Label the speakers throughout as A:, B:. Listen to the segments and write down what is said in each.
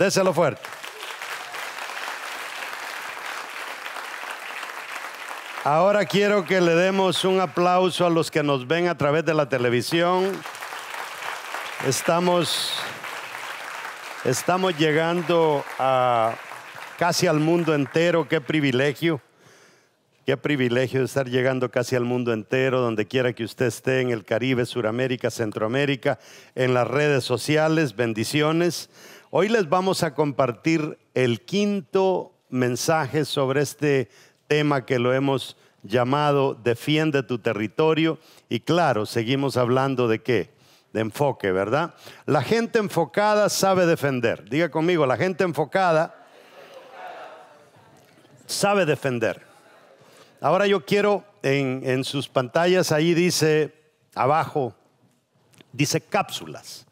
A: Déselo fuerte. Ahora quiero que le demos un aplauso a los que nos ven a través de la televisión. Estamos, estamos llegando a casi al mundo entero. Qué privilegio. Qué privilegio estar llegando casi al mundo entero, donde quiera que usted esté, en el Caribe, Suramérica, Centroamérica, en las redes sociales. Bendiciones. Hoy les vamos a compartir el quinto mensaje sobre este tema que lo hemos llamado Defiende tu territorio. Y claro, seguimos hablando de qué? De enfoque, ¿verdad? La gente enfocada sabe defender. Diga conmigo, la gente enfocada sabe defender. Ahora yo quiero en, en sus pantallas, ahí dice abajo, dice cápsulas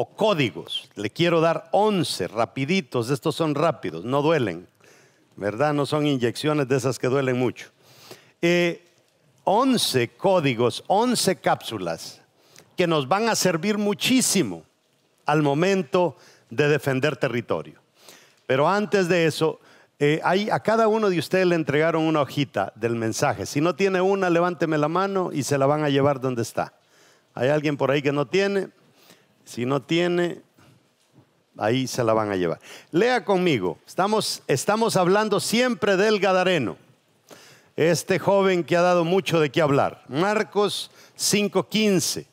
A: o códigos. Le quiero dar 11 rapiditos, estos son rápidos, no duelen, ¿verdad? No son inyecciones de esas que duelen mucho. 11 eh, códigos, 11 cápsulas que nos van a servir muchísimo al momento de defender territorio. Pero antes de eso, eh, a cada uno de ustedes le entregaron una hojita del mensaje. Si no tiene una, levánteme la mano y se la van a llevar donde está. ¿Hay alguien por ahí que no tiene? Si no tiene, ahí se la van a llevar. Lea conmigo. Estamos, estamos hablando siempre del Gadareno. Este joven que ha dado mucho de qué hablar. Marcos 5.15.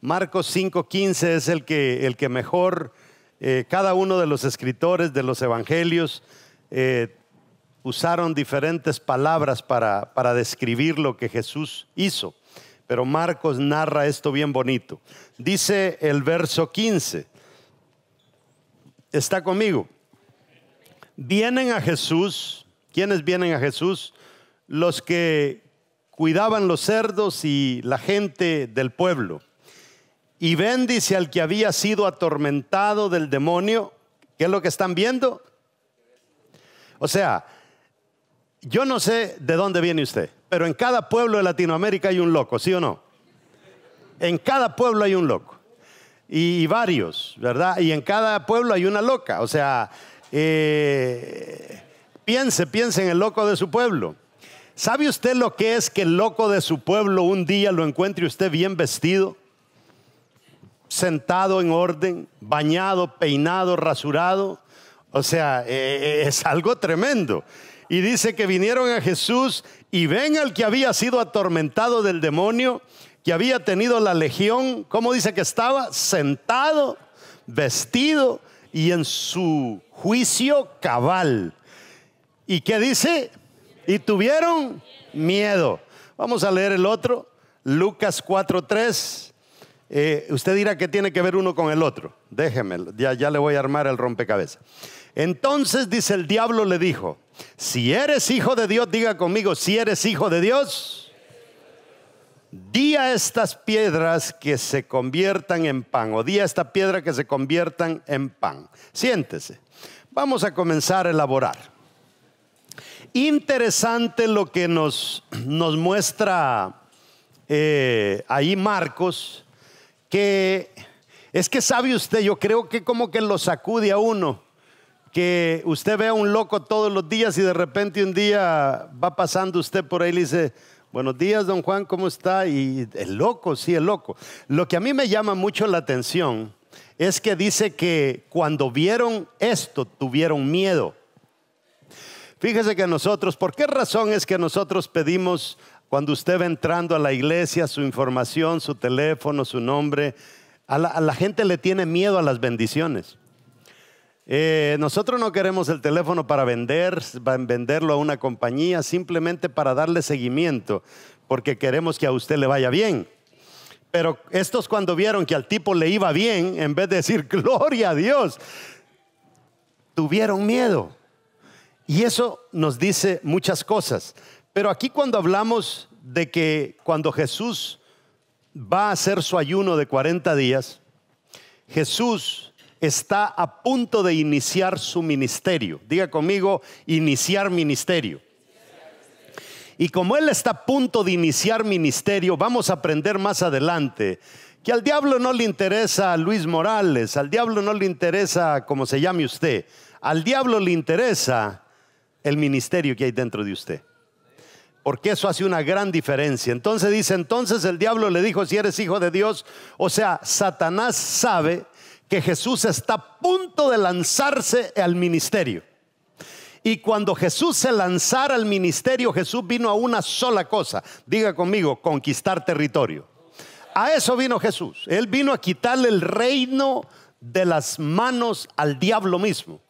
A: Marcos 5.15 es el que, el que mejor eh, cada uno de los escritores de los evangelios eh, usaron diferentes palabras para, para describir lo que Jesús hizo pero Marcos narra esto bien bonito. Dice el verso 15, está conmigo. Vienen a Jesús, ¿quiénes vienen a Jesús? Los que cuidaban los cerdos y la gente del pueblo. Y ven, dice, al que había sido atormentado del demonio. ¿Qué es lo que están viendo? O sea, yo no sé de dónde viene usted. Pero en cada pueblo de Latinoamérica hay un loco, ¿sí o no? En cada pueblo hay un loco. Y, varios, ¿verdad? Y en cada pueblo hay una loca. O sea, eh, piense, piense en el loco de su pueblo. ¿Sabe usted lo que es que el loco de su pueblo un día lo encuentre usted bien vestido? Sentado en orden, bañado, peinado, rasurado. O sea, eh, es algo tremendo. Y dice que vinieron a Jesús y ven al que había sido atormentado del demonio, que había tenido la legión, ¿cómo dice que estaba? Sentado, vestido y en su juicio cabal. ¿Y qué dice? Y tuvieron miedo. Vamos a leer el otro, Lucas 4.3. Eh, usted dirá que tiene que ver uno con el otro. Déjeme, ya, ya le voy a armar el rompecabezas. Entonces dice el diablo le dijo, si eres hijo de Dios, diga conmigo, si eres hijo de Dios, di a estas piedras que se conviertan en pan, o di a esta piedra que se conviertan en pan. Siéntese. Vamos a comenzar a elaborar. Interesante lo que nos, nos muestra eh, ahí Marcos, que es que sabe usted, yo creo que como que lo sacude a uno que usted ve a un loco todos los días y de repente un día va pasando usted por ahí y le dice, buenos días, don Juan, ¿cómo está? Y el loco, sí, el loco. Lo que a mí me llama mucho la atención es que dice que cuando vieron esto tuvieron miedo. Fíjese que nosotros, ¿por qué razón es que nosotros pedimos cuando usted va entrando a la iglesia su información, su teléfono, su nombre? A la, a la gente le tiene miedo a las bendiciones. Eh, nosotros no queremos el teléfono para vender, venderlo a una compañía, simplemente para darle seguimiento, porque queremos que a usted le vaya bien. Pero estos cuando vieron que al tipo le iba bien, en vez de decir gloria a Dios, tuvieron miedo. Y eso nos dice muchas cosas. Pero aquí cuando hablamos de que cuando Jesús va a hacer su ayuno de 40 días, Jesús está a punto de iniciar su ministerio. Diga conmigo, iniciar ministerio. Y como Él está a punto de iniciar ministerio, vamos a aprender más adelante que al diablo no le interesa Luis Morales, al diablo no le interesa como se llame usted, al diablo le interesa el ministerio que hay dentro de usted. Porque eso hace una gran diferencia. Entonces dice, entonces el diablo le dijo, si eres hijo de Dios, o sea, Satanás sabe que Jesús está a punto de lanzarse al ministerio. Y cuando Jesús se lanzara al ministerio, Jesús vino a una sola cosa. Diga conmigo, conquistar territorio. A eso vino Jesús. Él vino a quitarle el reino de las manos al diablo mismo.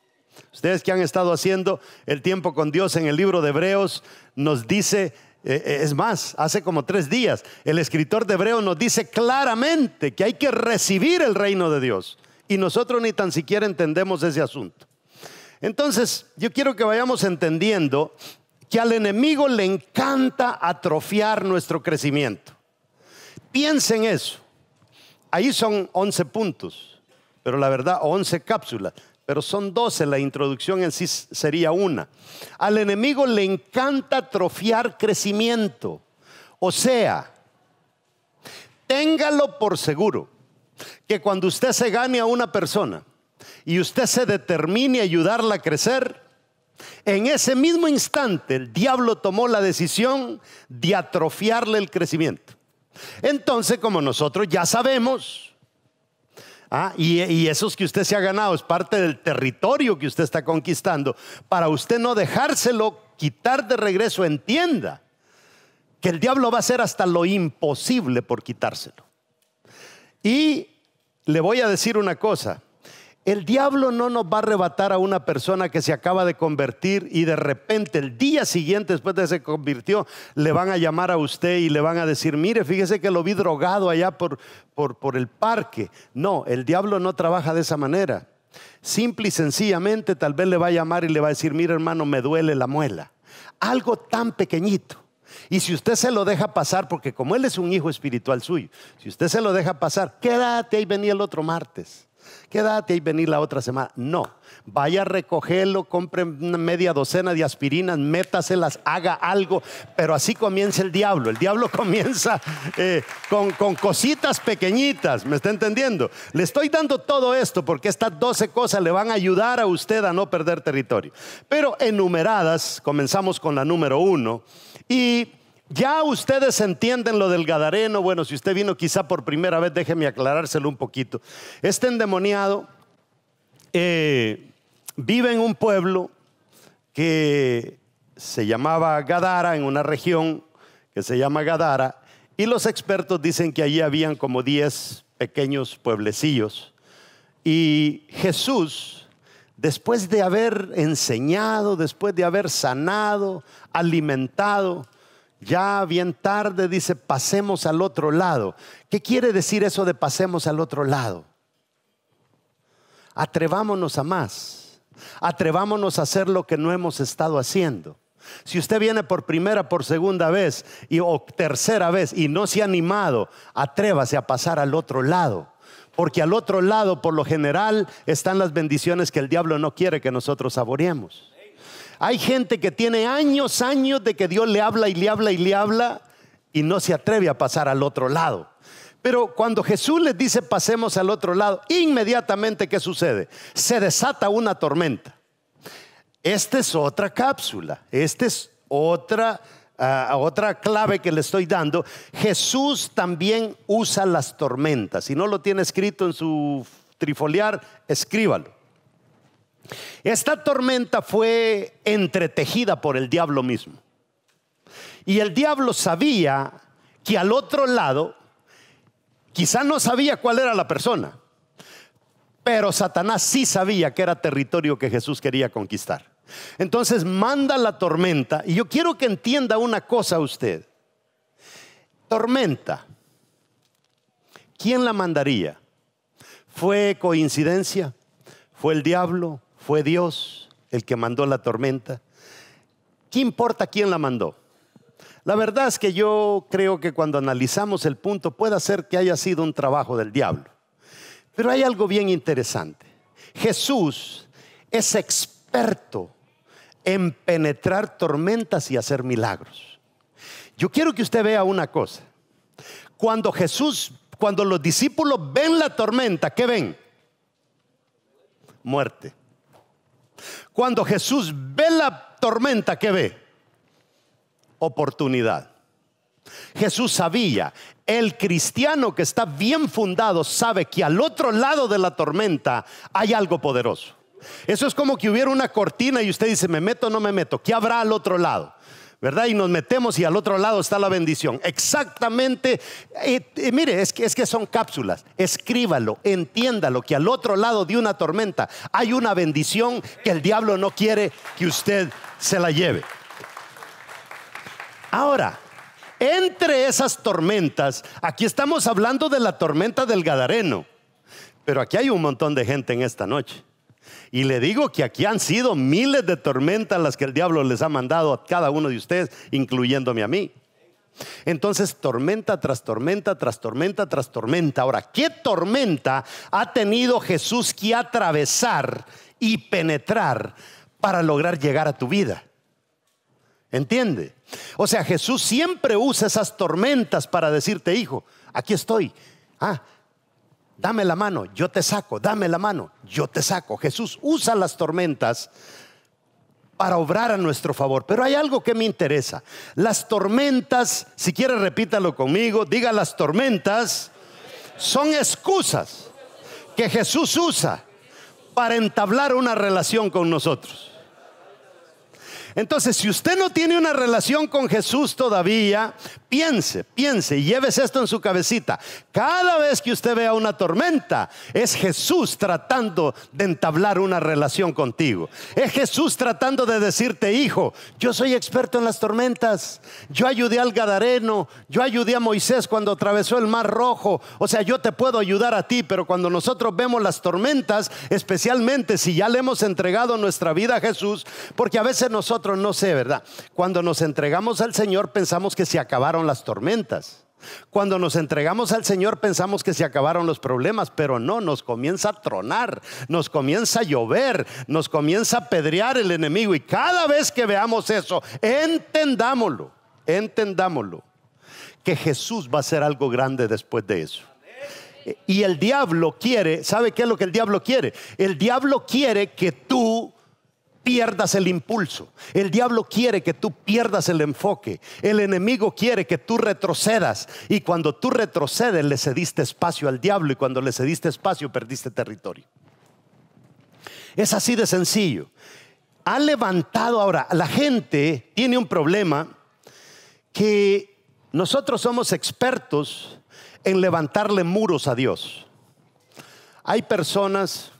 A: Ustedes que han estado haciendo el tiempo con Dios en el libro de Hebreos, nos dice, eh, eh, es más, hace como tres días, el escritor de Hebreos nos dice claramente que hay que recibir el reino de Dios. Y nosotros ni tan siquiera entendemos ese asunto. Entonces, yo quiero que vayamos entendiendo que al enemigo le encanta atrofiar nuestro crecimiento. Piensen eso. Ahí son 11 puntos, pero la verdad 11 cápsulas, pero son 12, la introducción en sí sería una. Al enemigo le encanta atrofiar crecimiento. O sea, téngalo por seguro que cuando usted se gane a una persona y usted se determine a ayudarla a crecer, en ese mismo instante el diablo tomó la decisión de atrofiarle el crecimiento. Entonces, como nosotros ya sabemos, ah, y, y esos que usted se ha ganado es parte del territorio que usted está conquistando, para usted no dejárselo quitar de regreso, entienda que el diablo va a hacer hasta lo imposible por quitárselo. Y le voy a decir una cosa. El diablo no nos va a arrebatar a una persona que se acaba de convertir y de repente el día siguiente después de que se convirtió le van a llamar a usted y le van a decir, mire, fíjese que lo vi drogado allá por, por, por el parque. No, el diablo no trabaja de esa manera. Simple y sencillamente tal vez le va a llamar y le va a decir, mire hermano, me duele la muela. Algo tan pequeñito. Y si usted se lo deja pasar, porque como él es un hijo espiritual suyo, si usted se lo deja pasar, quédate ahí venía el otro martes. Quédate ahí venir la otra semana. No, vaya a recogerlo, compre media docena de aspirinas, métaselas, haga algo, pero así comienza el diablo. El diablo comienza eh, con, con cositas pequeñitas, ¿me está entendiendo? Le estoy dando todo esto porque estas 12 cosas le van a ayudar a usted a no perder territorio. Pero enumeradas, comenzamos con la número uno y ya ustedes entienden lo del Gadareno. Bueno, si usted vino quizá por primera vez, déjeme aclarárselo un poquito. Este endemoniado eh, vive en un pueblo que se llamaba Gadara, en una región que se llama Gadara, y los expertos dicen que allí habían como 10 pequeños pueblecillos. Y Jesús, después de haber enseñado, después de haber sanado, alimentado, ya bien tarde dice, pasemos al otro lado. ¿Qué quiere decir eso de pasemos al otro lado? Atrevámonos a más. Atrevámonos a hacer lo que no hemos estado haciendo. Si usted viene por primera, por segunda vez y, o tercera vez y no se ha animado, atrévase a pasar al otro lado. Porque al otro lado, por lo general, están las bendiciones que el diablo no quiere que nosotros saboreemos. Hay gente que tiene años, años de que Dios le habla y le habla y le habla y no se atreve a pasar al otro lado. Pero cuando Jesús les dice pasemos al otro lado, inmediatamente ¿qué sucede? Se desata una tormenta. Esta es otra cápsula, esta es otra, otra clave que le estoy dando. Jesús también usa las tormentas. Si no lo tiene escrito en su trifoliar, escríbalo. Esta tormenta fue entretejida por el diablo mismo. Y el diablo sabía que al otro lado, quizá no sabía cuál era la persona, pero Satanás sí sabía que era territorio que Jesús quería conquistar. Entonces manda la tormenta, y yo quiero que entienda una cosa usted. Tormenta, ¿quién la mandaría? ¿Fue coincidencia? ¿Fue el diablo? fue Dios el que mandó la tormenta. ¿Qué importa quién la mandó? La verdad es que yo creo que cuando analizamos el punto puede ser que haya sido un trabajo del diablo. Pero hay algo bien interesante. Jesús es experto en penetrar tormentas y hacer milagros. Yo quiero que usted vea una cosa. Cuando Jesús, cuando los discípulos ven la tormenta, ¿qué ven? Muerte. Cuando Jesús ve la tormenta, ¿qué ve? Oportunidad. Jesús sabía, el cristiano que está bien fundado sabe que al otro lado de la tormenta hay algo poderoso. Eso es como que hubiera una cortina y usted dice, me meto o no me meto. ¿Qué habrá al otro lado? ¿verdad? Y nos metemos y al otro lado está la bendición. Exactamente, mire, es que, es que son cápsulas. Escríbalo, entiéndalo, que al otro lado de una tormenta hay una bendición que el diablo no quiere que usted se la lleve. Ahora, entre esas tormentas, aquí estamos hablando de la tormenta del Gadareno, pero aquí hay un montón de gente en esta noche. Y le digo que aquí han sido miles de tormentas las que el diablo les ha mandado a cada uno de ustedes, incluyéndome a mí. Entonces, tormenta tras tormenta, tras tormenta, tras tormenta. Ahora, ¿qué tormenta ha tenido Jesús que atravesar y penetrar para lograr llegar a tu vida? ¿Entiende? O sea, Jesús siempre usa esas tormentas para decirte, hijo, aquí estoy. Ah, dame la mano, yo te saco, dame la mano, yo te saco. Jesús usa las tormentas para obrar a nuestro favor. Pero hay algo que me interesa. Las tormentas, si quiere repítalo conmigo, diga las tormentas son excusas que Jesús usa para entablar una relación con nosotros. Entonces, si usted no tiene una relación con Jesús todavía, piense, piense y llévese esto en su cabecita. Cada vez que usted vea una tormenta, es Jesús tratando de entablar una relación contigo. Es Jesús tratando de decirte, hijo, yo soy experto en las tormentas. Yo ayudé al Gadareno, yo ayudé a Moisés cuando atravesó el Mar Rojo. O sea, yo te puedo ayudar a ti, pero cuando nosotros vemos las tormentas, especialmente si ya le hemos entregado nuestra vida a Jesús, porque a veces nosotros no sé, ¿verdad? Cuando nos entregamos al Señor pensamos que se acabaron las tormentas. Cuando nos entregamos al Señor pensamos que se acabaron los problemas, pero no, nos comienza a tronar, nos comienza a llover, nos comienza a pedrear el enemigo y cada vez que veamos eso, entendámoslo, entendámoslo, que Jesús va a hacer algo grande después de eso. Y el diablo quiere, ¿sabe qué es lo que el diablo quiere? El diablo quiere que tú pierdas el impulso. El diablo quiere que tú pierdas el enfoque. El enemigo quiere que tú retrocedas. Y cuando tú retrocedes, le cediste espacio al diablo. Y cuando le cediste espacio, perdiste territorio. Es así de sencillo. Ha levantado ahora, la gente tiene un problema que nosotros somos expertos en levantarle muros a Dios. Hay personas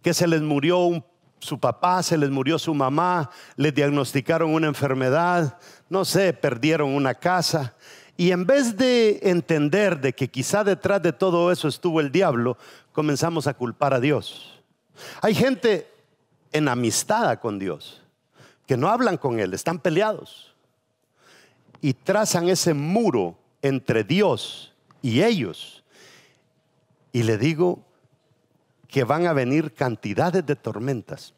A: que se les murió un su papá, se les murió su mamá, le diagnosticaron una enfermedad, no sé, perdieron una casa. Y en vez de entender de que quizá detrás de todo eso estuvo el diablo, comenzamos a culpar a Dios. Hay gente en amistad con Dios que no hablan con Él, están peleados y trazan ese muro entre Dios y ellos. Y le digo, que van a venir cantidades de tormentas.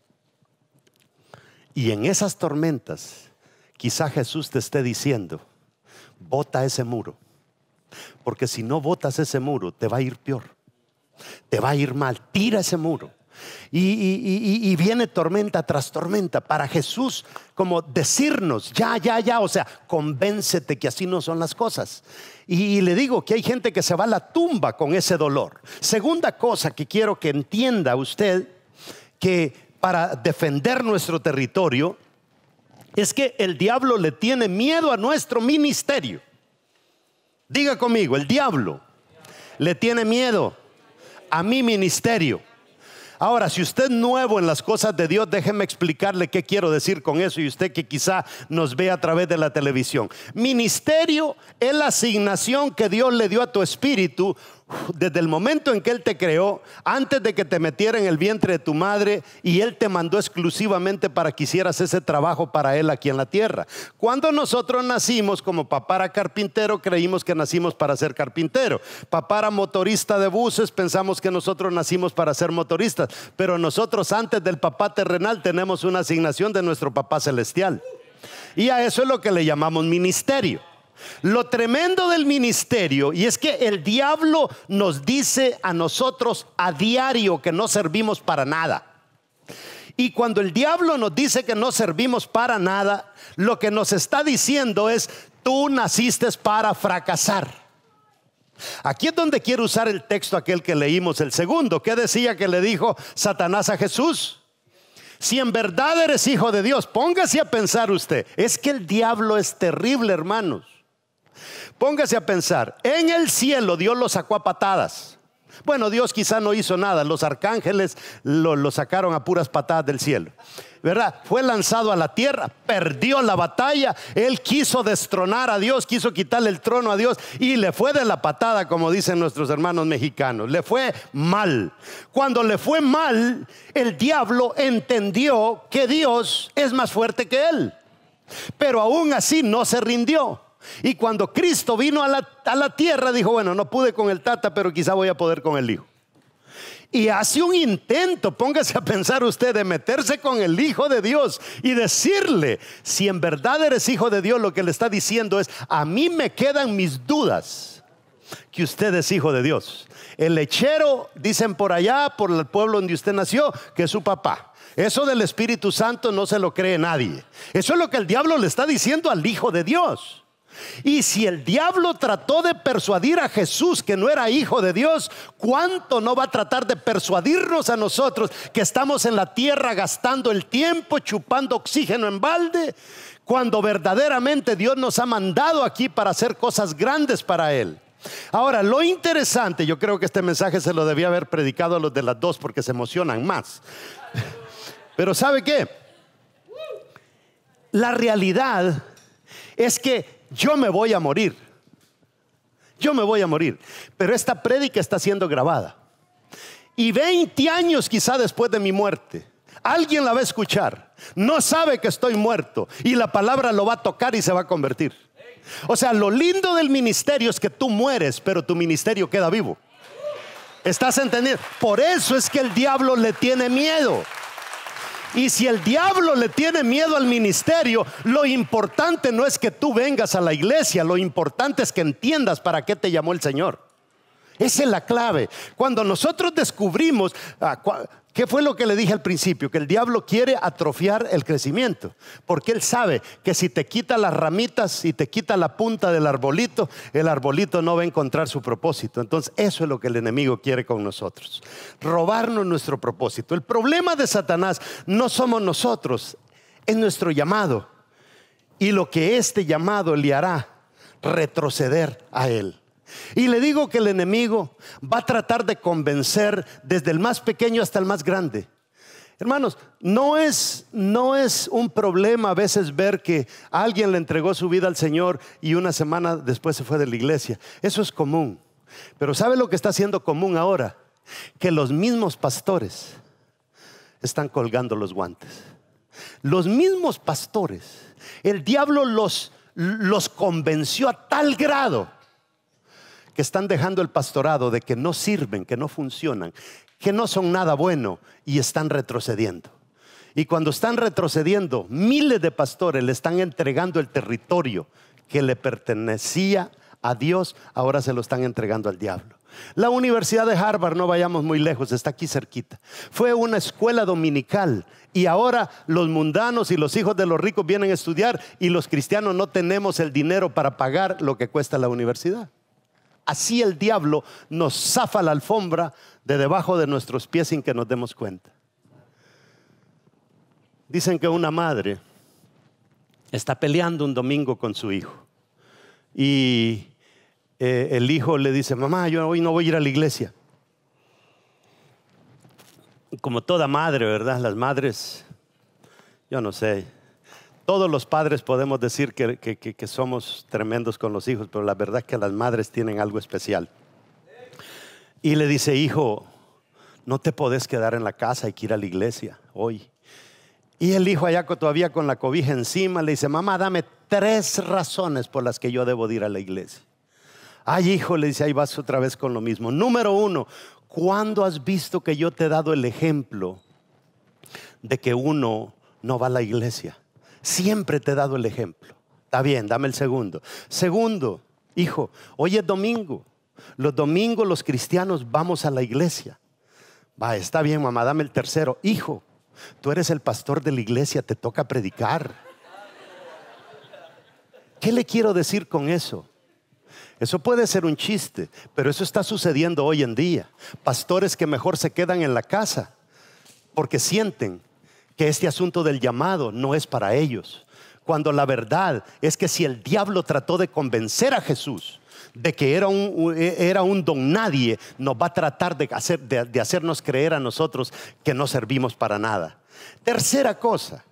A: Y en esas tormentas, quizá Jesús te esté diciendo, bota ese muro. Porque si no botas ese muro, te va a ir peor. Te va a ir mal. Tira ese muro. Y, viene tormenta tras tormenta para Jesús como decirnos, ya, ya, ya, o sea, convéncete que así no son las cosas. Y, le digo que hay gente que se va a la tumba con ese dolor. Segunda cosa que quiero que entienda usted, que para defender nuestro territorio, es que el diablo le tiene miedo a nuestro ministerio. Diga conmigo, el diablo le tiene miedo a mi ministerio. Ahora, si usted es nuevo en las cosas de Dios, déjeme explicarle qué quiero decir con eso y usted que quizá nos ve a través de la televisión. Ministerio es la asignación que Dios le dio a tu espíritu desde el momento en que Él te creó, antes de que te metiera en el vientre de tu madre, y Él te mandó exclusivamente para que hicieras ese trabajo para Él aquí en la tierra. Cuando nosotros nacimos, como papá era carpintero, creímos que nacimos para ser carpintero. Papá era motorista de buses, pensamos que nosotros nacimos para ser motoristas. Pero nosotros antes del papá terrenal tenemos una asignación de nuestro papá celestial. Y a eso es lo que le llamamos ministerio. Lo tremendo del ministerio, y es que el diablo nos dice a nosotros a diario que no servimos para nada. Y cuando el diablo nos dice que no servimos para nada, lo que nos está diciendo es, tú naciste para fracasar. Aquí es donde quiero usar el texto aquel que leímos, el segundo, que decía que le dijo Satanás a Jesús. Si en verdad eres hijo de Dios, póngase a pensar usted, es que el diablo es terrible, hermanos. Póngase a pensar, en el cielo Dios lo sacó a patadas. Bueno, Dios quizá no hizo nada, los arcángeles lo, sacaron a puras patadas del cielo. ¿Verdad? Fue lanzado a la tierra, perdió la batalla, él quiso destronar a Dios, quiso quitarle el trono a Dios y le fue de la patada, como dicen nuestros hermanos mexicanos, le fue mal. Cuando le fue mal, el diablo entendió que Dios es más fuerte que él, pero aún así no se rindió. Y cuando Cristo vino a la, tierra, dijo, bueno, no pude con el tata, pero quizá voy a poder con el hijo. Y hace un intento, póngase a pensar usted, de meterse con el Hijo de Dios y decirle, si en verdad eres Hijo de Dios, lo que le está diciendo es, a mí me quedan mis dudas que usted es Hijo de Dios. El lechero, dicen por allá, por el pueblo donde usted nació, que es su papá. Eso del Espíritu Santo no se lo cree nadie. Eso es lo que el diablo le está diciendo al Hijo de Dios. Y si el diablo trató de persuadir a Jesús que no era hijo de Dios, ¿cuánto no va a tratar de persuadirnos a nosotros que estamos en la tierra gastando el tiempo, chupando oxígeno en balde, cuando verdaderamente Dios nos ha mandado aquí para hacer cosas grandes para Él? Ahora, lo interesante, yo creo que este mensaje se lo debía haber predicado a los de las dos porque se emocionan más. Pero ¿sabe qué? La realidad es que yo me voy a morir. Yo me voy a morir. Pero esta prédica está siendo grabada. Y 20 años quizá después de mi muerte, alguien la va a escuchar. No sabe que estoy muerto y la palabra lo va a tocar y se va a convertir. O sea, lo lindo del ministerio es que tú mueres, pero tu ministerio queda vivo. ¿Estás entendiendo? Por eso es que el diablo le tiene miedo. Y si el diablo le tiene miedo al ministerio, lo importante no es que tú vengas a la iglesia, lo importante es que entiendas para qué te llamó el Señor. Esa es la clave. Cuando nosotros descubrimos, ah, ¿qué fue lo que le dije al principio? Que el diablo quiere atrofiar el crecimiento, porque él sabe que si te quita las ramitas y te quita la punta del arbolito, el arbolito no va a encontrar su propósito. Entonces eso es lo que el enemigo quiere con nosotros, robarnos nuestro propósito. El problema de Satanás no somos nosotros, es nuestro llamado. Y lo que este llamado le hará, retroceder a él. Y le digo que el enemigo va a tratar de convencer desde el más pequeño hasta el más grande. Hermanos, no es, no es un problema a veces ver que alguien le entregó su vida al Señor y una semana después se fue de la iglesia. Eso es común. Pero ¿sabe lo que está siendo común ahora? Que los mismos pastores están colgando los guantes. Los mismos pastores. El diablo los, los convenció a tal grado que están dejando el pastorado de que no sirven, que no funcionan, que no son nada bueno y están retrocediendo. Y cuando están retrocediendo, miles de pastores le están entregando el territorio que le pertenecía a Dios, ahora se lo están entregando al diablo. La Universidad de Harvard, no vayamos muy lejos, está aquí cerquita. Fue una escuela dominical y ahora los mundanos y los hijos de los ricos vienen a estudiar y los cristianos no tenemos el dinero para pagar lo que cuesta la universidad. Así el diablo nos zafa la alfombra de debajo de nuestros pies sin que nos demos cuenta. Dicen que una madre está peleando un domingo con su hijo y eh, el hijo le dice, mamá, yo hoy no voy a ir a la iglesia. Como toda madre, ¿verdad? Las madres, yo no sé, todos los padres podemos decir que, somos tremendos con los hijos, pero la verdad es que las madres tienen algo especial. Y le dice, hijo, no te podés quedar en la casa, hay que ir a la iglesia hoy. Y el hijo allá todavía con la cobija encima le dice, mamá, dame tres razones por las que yo debo ir a la iglesia. Ay, hijo, le dice, ahí vas otra vez con lo mismo. Número uno, ¿cuándo has visto que yo te he dado el ejemplo de que uno no va a la iglesia? Siempre te he dado el ejemplo. Está bien, dame el segundo. Segundo, hijo, hoy es domingo. Los domingos los cristianos vamos a la iglesia. Va, está bien, mamá, dame el tercero. Hijo, tú eres el pastor de la iglesia, te toca predicar. ¿Qué le quiero decir con eso? Eso puede ser un chiste, pero eso está sucediendo hoy en día. Pastores que mejor se quedan en la casa porque sienten que este asunto del llamado no es para ellos. Cuando la verdad es que si el diablo trató de convencer a Jesús de que era un, era un don nadie, nos va a tratar de, hacer, de hacernos creer a nosotros que no servimos para nada. Tercera cosa,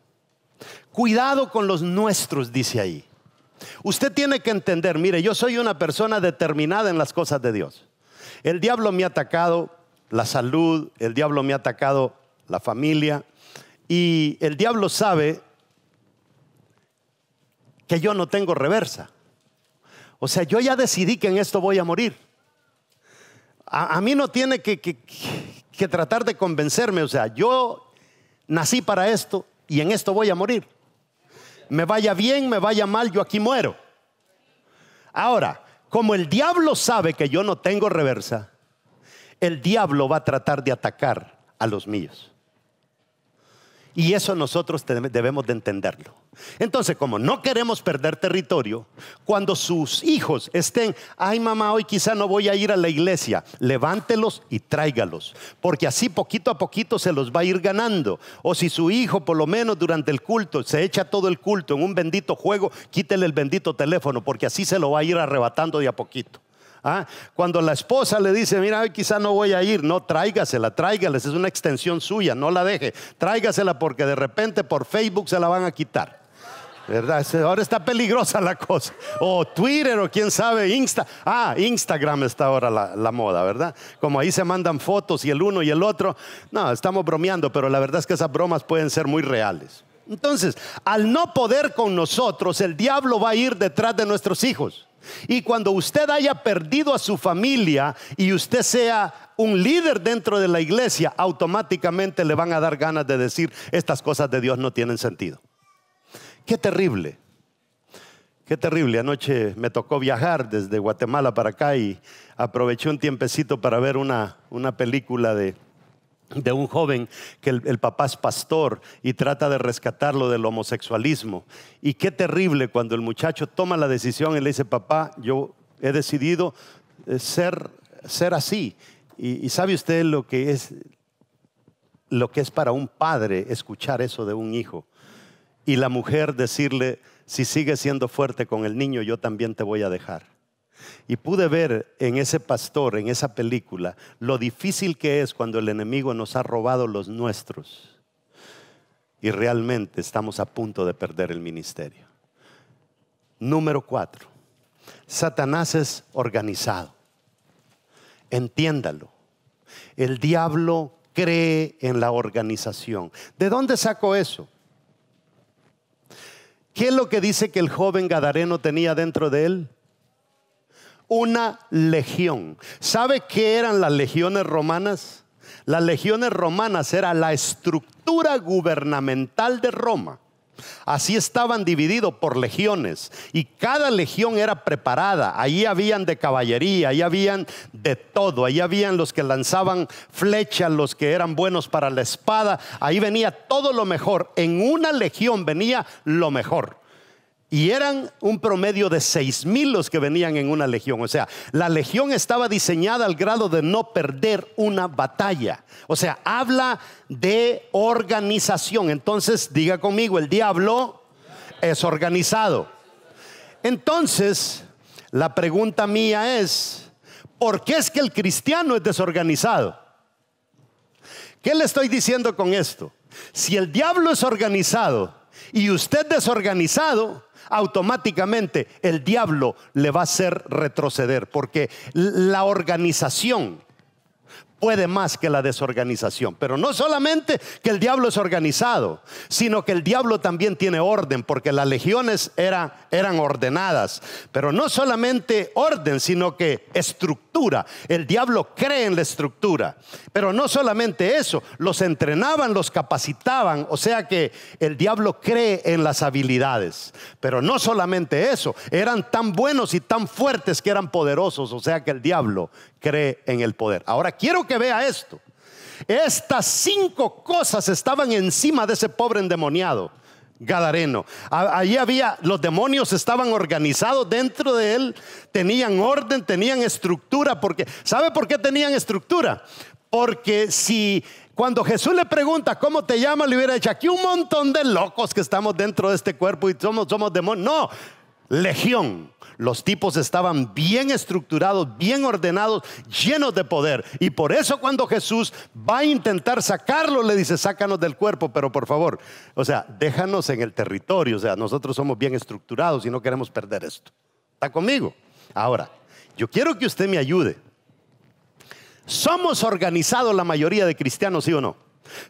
A: cuidado con los nuestros, dice ahí. Usted tiene que entender, mire, yo soy una persona determinada en las cosas de Dios. El diablo me ha atacado la salud, el diablo me ha atacado la familia y el diablo sabe que yo no tengo reversa. O sea, yo ya decidí que en esto voy a morir. A, mí no tiene que, que tratar de convencerme, o sea, yo nací para esto y en esto voy a morir me vaya bien, me vaya mal, yo aquí muero. Ahora, como el diablo sabe que yo no tengo reversa, el diablo va a tratar de atacar a los míos. Y eso nosotros debemos de entenderlo. Entonces, como no queremos perder territorio, cuando sus hijos estén, ay mamá, hoy quizá no voy a ir a la iglesia, levántelos y tráigalos, porque así poquito a poquito se los va a ir ganando. O si su hijo por lo menos durante el culto se echa todo el culto en un bendito juego, quítele el bendito teléfono, porque así se lo va a ir arrebatando de a poquito. ¿Ah? Cuando la esposa le dice, mira, hoy quizá no voy a ir, no, tráigasela, tráigales, es una extensión suya, no la deje, tráigasela porque de repente por Facebook se la van a quitar. ¿Verdad? Ahora está peligrosa la cosa. O Twitter o quién sabe, Insta. Ah, Instagram está ahora la, la, moda, ¿verdad? Como ahí se mandan fotos y el uno y el otro. No, estamos bromeando, pero la verdad es que esas bromas pueden ser muy reales. Entonces, al no poder con nosotros, el diablo va a ir detrás de nuestros hijos. Y cuando usted haya perdido a su familia y usted sea un líder dentro de la iglesia, automáticamente le van a dar ganas de decir, estas cosas de Dios no tienen sentido. Qué terrible. Qué terrible. Anoche me tocó viajar desde Guatemala para acá y aproveché un tiempecito para ver una, una película de, de un joven que el, papá es pastor y trata de rescatarlo del homosexualismo. Y qué terrible cuando el muchacho toma la decisión y le dice, papá, yo he decidido eh, ser, ser así. Y, sabe usted lo que es lo que es para un padre escuchar eso de un hijo. Y la mujer decirle, si sigues siendo fuerte con el niño, yo también te voy a dejar. Y pude ver en ese pastor, en esa película, lo difícil que es cuando el enemigo nos ha robado los nuestros. Y realmente estamos a punto de perder el ministerio. Número cuatro, Satanás es organizado. Entiéndalo. El diablo cree en la organización. ¿De dónde sacó eso? ¿Qué es lo que dice que el joven Gadareno tenía dentro de él? Una legión. ¿Sabe qué eran las legiones romanas? Las legiones romanas era la estructura gubernamental de Roma. Así estaban divididos por legiones y cada legión era preparada. Ahí habían de caballería, ahí habían de todo. Ahí habían los que lanzaban flechas, los que eran buenos para la espada. Ahí venía todo lo mejor. En una legión venía lo mejor. Y eran un promedio de seis mil los que venían en una legión. O sea, la legión estaba diseñada al grado de no perder una batalla. O sea, habla de organización. Entonces, diga conmigo, el diablo es organizado. Entonces, la pregunta mía es, ¿por qué es que el cristiano es desorganizado? ¿Qué le estoy diciendo con esto? Si el diablo es organizado y usted desorganizado, automáticamente el diablo le va a hacer retroceder, porque la organización puede más que la desorganización. Pero no solamente que el diablo es organizado, sino que el diablo también tiene orden, porque las legiones eran ordenadas. Pero no solamente orden, sino que estructura. El diablo cree en la estructura. Pero no solamente eso, los entrenaban, los capacitaban. O sea que el diablo cree en las habilidades. Pero no solamente eso, eran tan buenos y tan fuertes que eran poderosos. O sea que el diablo cree en el poder. Ahora quiero que vea esto. Estas cinco cosas estaban encima de ese pobre endemoniado. Gadareno. Allí había, los demonios estaban organizados dentro de él, tenían orden, tenían estructura, porque, ¿sabe por qué tenían estructura? Porque si cuando Jesús le pregunta, ¿cómo te llamas? Le hubiera dicho, aquí un montón de locos que estamos dentro de este cuerpo y somos, somos demonios. No, legión. Los tipos estaban bien estructurados, bien ordenados, llenos de poder. Y por eso cuando Jesús va a intentar sacarlo, le dice, sácanos del cuerpo, pero por favor, o sea, déjanos en el territorio. O sea, nosotros somos bien estructurados y no queremos perder esto. ¿Está conmigo? Ahora, yo quiero que usted me ayude. ¿Somos organizados la mayoría de cristianos, sí o no?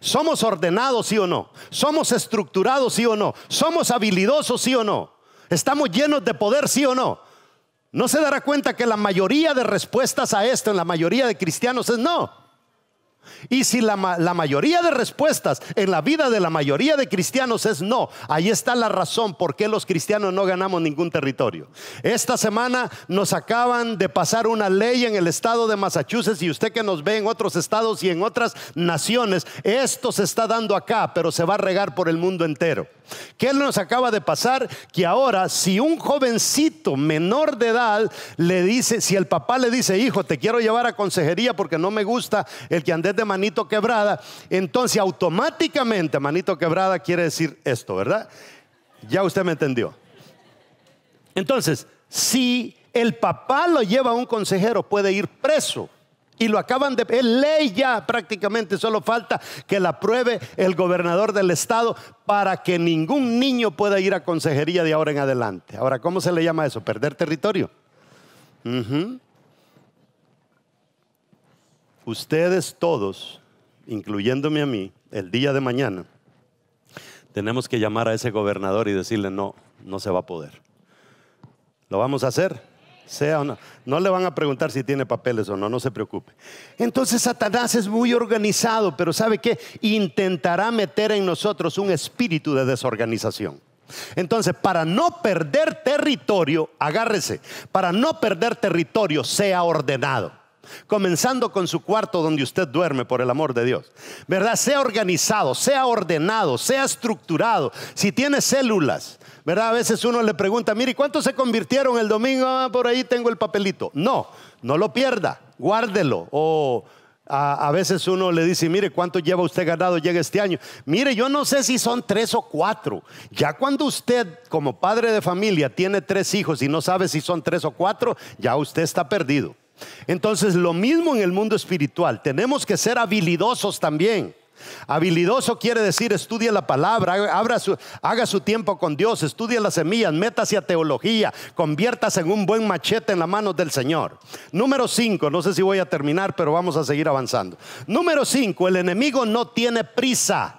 A: ¿Somos ordenados, sí o no? ¿Somos estructurados, sí o no? ¿Somos habilidosos, sí o no? ¿Estamos llenos de poder, sí o no? ¿No se dará cuenta que la mayoría de respuestas a esto en la mayoría de cristianos es no? Y si la, mayoría de respuestas en la vida de la mayoría de cristianos es no, ahí está la razón por qué los cristianos no ganamos ningún territorio. Esta semana nos acaban de pasar una ley en el estado de Massachusetts y usted que nos ve en otros estados y en otras naciones, esto se está dando acá, pero se va a regar por el mundo entero. ¿Qué nos acaba de pasar? Que ahora si un jovencito menor de edad le dice, si el papá le dice, hijo, te quiero llevar a consejería porque no me gusta el que andes de manito quebrada, entonces automáticamente manito quebrada quiere decir esto, ¿verdad? Ya usted me entendió. Entonces, si el papá lo lleva a un consejero, puede ir preso y lo acaban de... Es ley ya prácticamente, solo falta que la apruebe el gobernador del estado para que ningún niño pueda ir a consejería de ahora en adelante. Ahora, ¿cómo se le llama eso? Perder territorio. Ustedes todos, incluyéndome a mí, el día de mañana, tenemos que llamar a ese gobernador y decirle, no, no se va a poder. ¿Lo vamos a hacer? sea o no. No le van a preguntar si tiene papeles o no, no se preocupe. Entonces Satanás es muy organizado, pero ¿sabe qué? Intentará meter en nosotros un espíritu de desorganización. Entonces, para no perder territorio, agárrese, para no perder territorio, sea ordenado. Comenzando con su cuarto donde usted duerme, por el amor de Dios. ¿Verdad? Sea organizado, sea ordenado, sea estructurado. Si tiene células, ¿verdad? A veces uno le pregunta, mire, ¿cuántos se convirtieron el domingo? Ah, por ahí tengo el papelito. No, no lo pierda, guárdelo. O a, veces uno le dice, mire, ¿cuánto lleva usted ganado llega este año? Mire, yo no sé si son tres o cuatro. Ya cuando usted, como padre de familia, tiene tres hijos y no sabe si son tres o cuatro, ya usted está perdido. Entonces, lo mismo en el mundo espiritual. Tenemos que ser habilidosos también. Habilidoso quiere decir estudie la palabra, haga su tiempo con Dios, estudie las semillas, métase a teología, conviértase en un buen machete en la mano del Señor. Número 5, no sé si voy a terminar, pero vamos a seguir avanzando. Número 5, el enemigo no tiene prisa.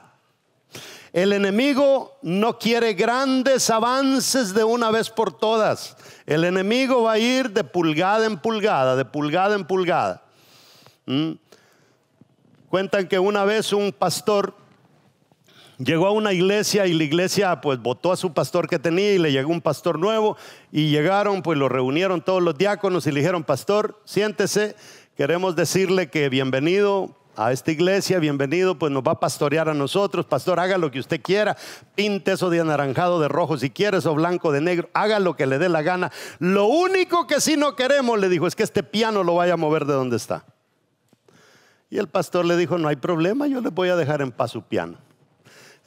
A: El enemigo no quiere grandes avances de una vez por todas. El enemigo va a ir de pulgada en pulgada, de pulgada en pulgada. ¿Mm? Cuentan que una vez un pastor llegó a una iglesia y la iglesia pues votó a su pastor que tenía y le llegó un pastor nuevo y llegaron pues lo reunieron todos los diáconos y le dijeron, pastor, siéntese, queremos decirle que bienvenido a esta iglesia, bienvenido, pues nos va a pastorear a nosotros. Pastor, haga lo que usted quiera, pinte eso de anaranjado, de rojo si quiere, o blanco, de negro, haga lo que le dé la gana. Lo único que sí no queremos, le dijo, es que este piano lo vaya a mover de donde está. Y el pastor le dijo, no hay problema, yo le voy a dejar en paz su piano.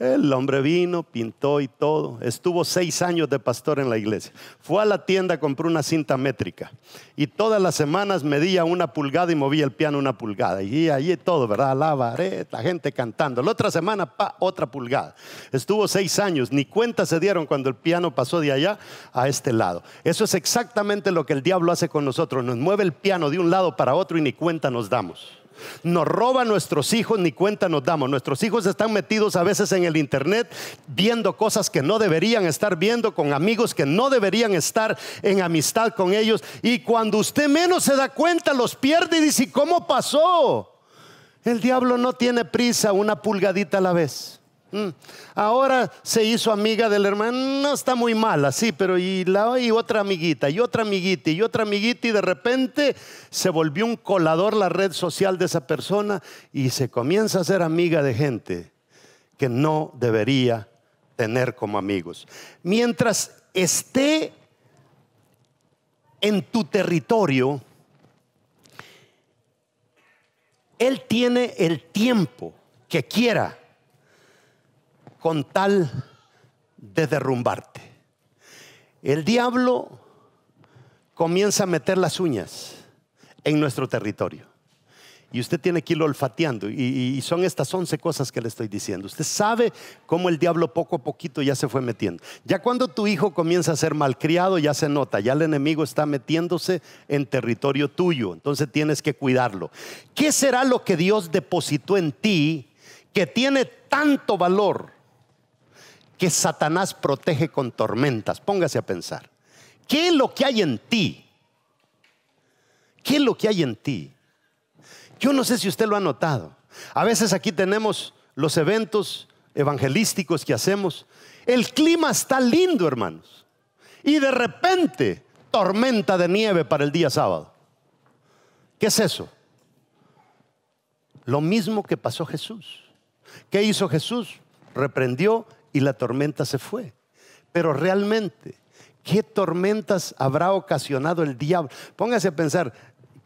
A: El hombre vino, pintó y todo. Estuvo seis años de pastor en la iglesia. Fue a la tienda, compró una cinta métrica. Y todas las semanas medía una pulgada y movía el piano una pulgada. Y allí todo, ¿verdad? Alaba, la gente cantando. La otra semana, pa, otra pulgada. Estuvo seis años. Ni cuenta se dieron cuando el piano pasó de allá a este lado. Eso es exactamente lo que el diablo hace con nosotros. Nos mueve el piano de un lado para otro y ni cuenta nos damos. Nos roba a nuestros hijos, ni cuenta nos damos. Nuestros hijos están metidos a veces en el internet viendo cosas que no deberían estar viendo, con amigos que no deberían estar en amistad con ellos. Y cuando usted menos se da cuenta, los pierde y dice, ¿cómo pasó? El diablo no tiene prisa, una pulgadita a la vez. Mm. Ahora se hizo amiga del hermano, no está muy mala, sí, pero y, la, y otra amiguita, y otra amiguita, y otra amiguita, y de repente se volvió un colador la red social de esa persona y se comienza a ser amiga de gente que no debería tener como amigos. Mientras esté en tu territorio, Él tiene el tiempo que quiera con tal de derrumbarte. El diablo comienza a meter las uñas en nuestro territorio. Y usted tiene que irlo olfateando. Y, son estas 11 cosas que le estoy diciendo. Usted sabe cómo el diablo poco a poquito ya se fue metiendo. Ya cuando tu hijo comienza a ser malcriado, ya se nota. Ya el enemigo está metiéndose en territorio tuyo. Entonces tienes que cuidarlo. ¿Qué será lo que Dios depositó en ti que tiene tanto valor que Satanás protege con tormentas. Póngase a pensar. ¿Qué es lo que hay en ti? ¿Qué es lo que hay en ti? Yo no sé si usted lo ha notado. A veces aquí tenemos los eventos evangelísticos que hacemos. El clima está lindo, hermanos. Y de repente, tormenta de nieve para el día sábado. ¿Qué es eso? Lo mismo que pasó Jesús. ¿Qué hizo Jesús? Reprendió y la tormenta se fue. Pero realmente, ¿qué tormentas habrá ocasionado el diablo? Póngase a pensar,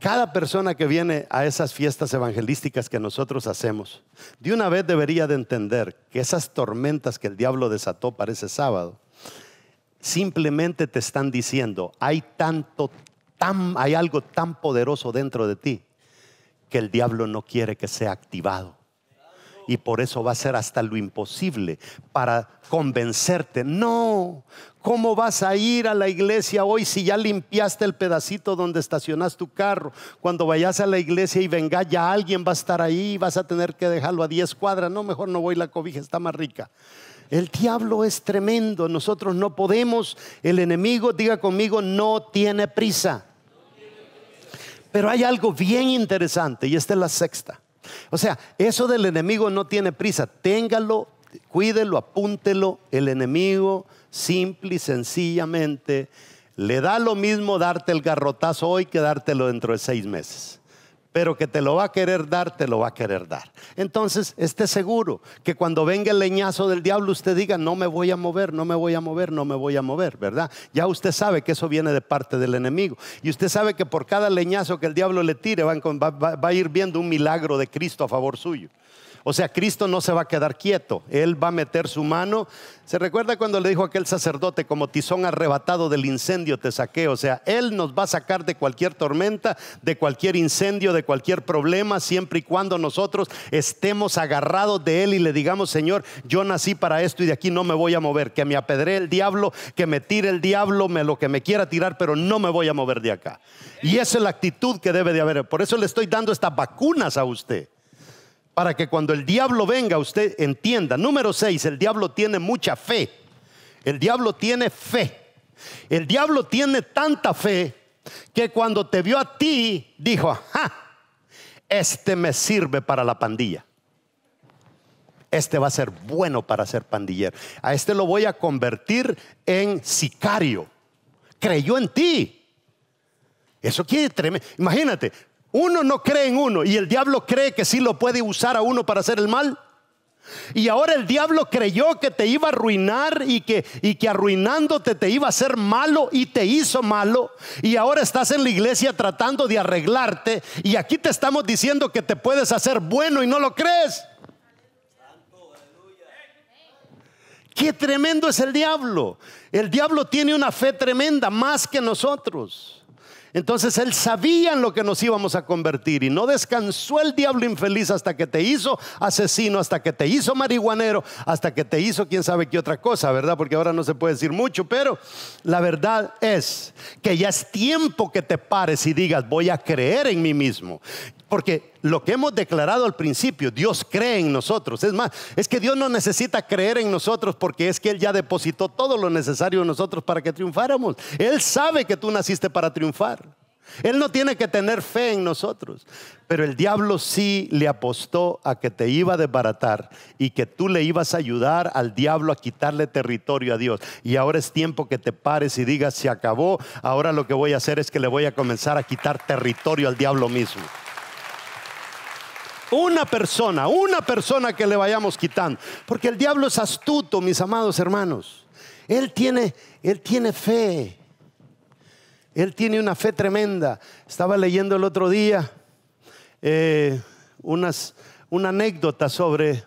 A: cada persona que viene a esas fiestas evangelísticas que nosotros hacemos, de una vez debería de entender que esas tormentas que el diablo desató para ese sábado, simplemente te están diciendo, hay tanto, tan, hay algo tan poderoso dentro de ti que el diablo no quiere que sea activado y por eso va a ser hasta lo imposible para convencerte. No, ¿cómo vas a ir a la iglesia hoy si ya limpiaste el pedacito donde estacionas tu carro? Cuando vayas a la iglesia y venga ya alguien va a estar ahí y vas a tener que dejarlo a 10 cuadras. No, mejor no voy, la cobija está más rica. El diablo es tremendo, nosotros no podemos, el enemigo, diga conmigo, no tiene prisa. Pero hay algo bien interesante y esta es la sexta. O sea, eso del enemigo no tiene prisa. Téngalo, cuídelo, apúntelo. El enemigo simple y sencillamente le da lo mismo darte el garrotazo hoy que dártelo dentro de seis meses pero que te lo va a querer dar, te lo va a querer dar. Entonces, esté seguro que cuando venga el leñazo del diablo, usted diga, no me voy a mover, no me voy a mover, no me voy a mover, ¿verdad? Ya usted sabe que eso viene de parte del enemigo. Y usted sabe que por cada leñazo que el diablo le tire, va, a ir viendo un milagro de Cristo a favor suyo. O sea, Cristo no se va a quedar quieto. Él va a meter su mano. ¿Se recuerda cuando le dijo aquel sacerdote, como tizón arrebatado del incendio te saqué? O sea, Él nos va a sacar de cualquier tormenta, de cualquier incendio, de cualquier problema, siempre y cuando nosotros estemos agarrados de Él y le digamos, Señor, yo nací para esto y de aquí no me voy a mover. Que me apedree el diablo, que me tire el diablo, me lo que me quiera tirar, pero no me voy a mover de acá. Y esa es la actitud que debe de haber. Por eso le estoy dando estas vacunas a usted para que cuando el diablo venga usted entienda. Número seis, el diablo tiene mucha fe. El diablo tiene fe. El diablo tiene tanta fe que cuando te vio a ti dijo, este me sirve para la pandilla. Este va a ser bueno para ser pandillero. A este lo voy a convertir en sicario. Creyó en ti. Eso quiere tremendo. Imagínate, uno no cree en uno y el diablo cree que sí lo puede usar a uno para hacer el mal. Y ahora el diablo creyó que te iba a arruinar y que, y que arruinándote te iba a hacer malo y te hizo malo. Y ahora estás en la iglesia tratando de arreglarte y aquí te estamos diciendo que te puedes hacer bueno y no lo crees. Qué tremendo es el diablo. El diablo tiene una fe tremenda, más que nosotros. Entonces él sabía en lo que nos íbamos a convertir y no descansó el diablo infeliz hasta que te hizo asesino, hasta que te hizo marihuanero, hasta que te hizo quién sabe qué otra cosa, ¿verdad? Porque ahora no se puede decir mucho, pero la verdad es que ya es tiempo que te pares y digas, voy a creer en mí mismo. Porque lo que hemos declarado al principio, Dios cree en nosotros. Es más, es que Dios no necesita creer en nosotros porque es que Él ya depositó todo lo necesario en nosotros para que triunfáramos. Él sabe que tú naciste para triunfar. Él no tiene que tener fe en nosotros. Pero el diablo sí le apostó a que te iba a desbaratar y que tú le ibas a ayudar al diablo a quitarle territorio a Dios. Y ahora es tiempo que te pares y digas, se acabó, ahora lo que voy a hacer es que le voy a comenzar a quitar territorio al diablo mismo. Una persona, una persona que le vayamos quitando. Porque el diablo es astuto, mis amados hermanos. Él tiene, él tiene fe. Él tiene una fe tremenda. Estaba leyendo el otro día eh, unas, una anécdota sobre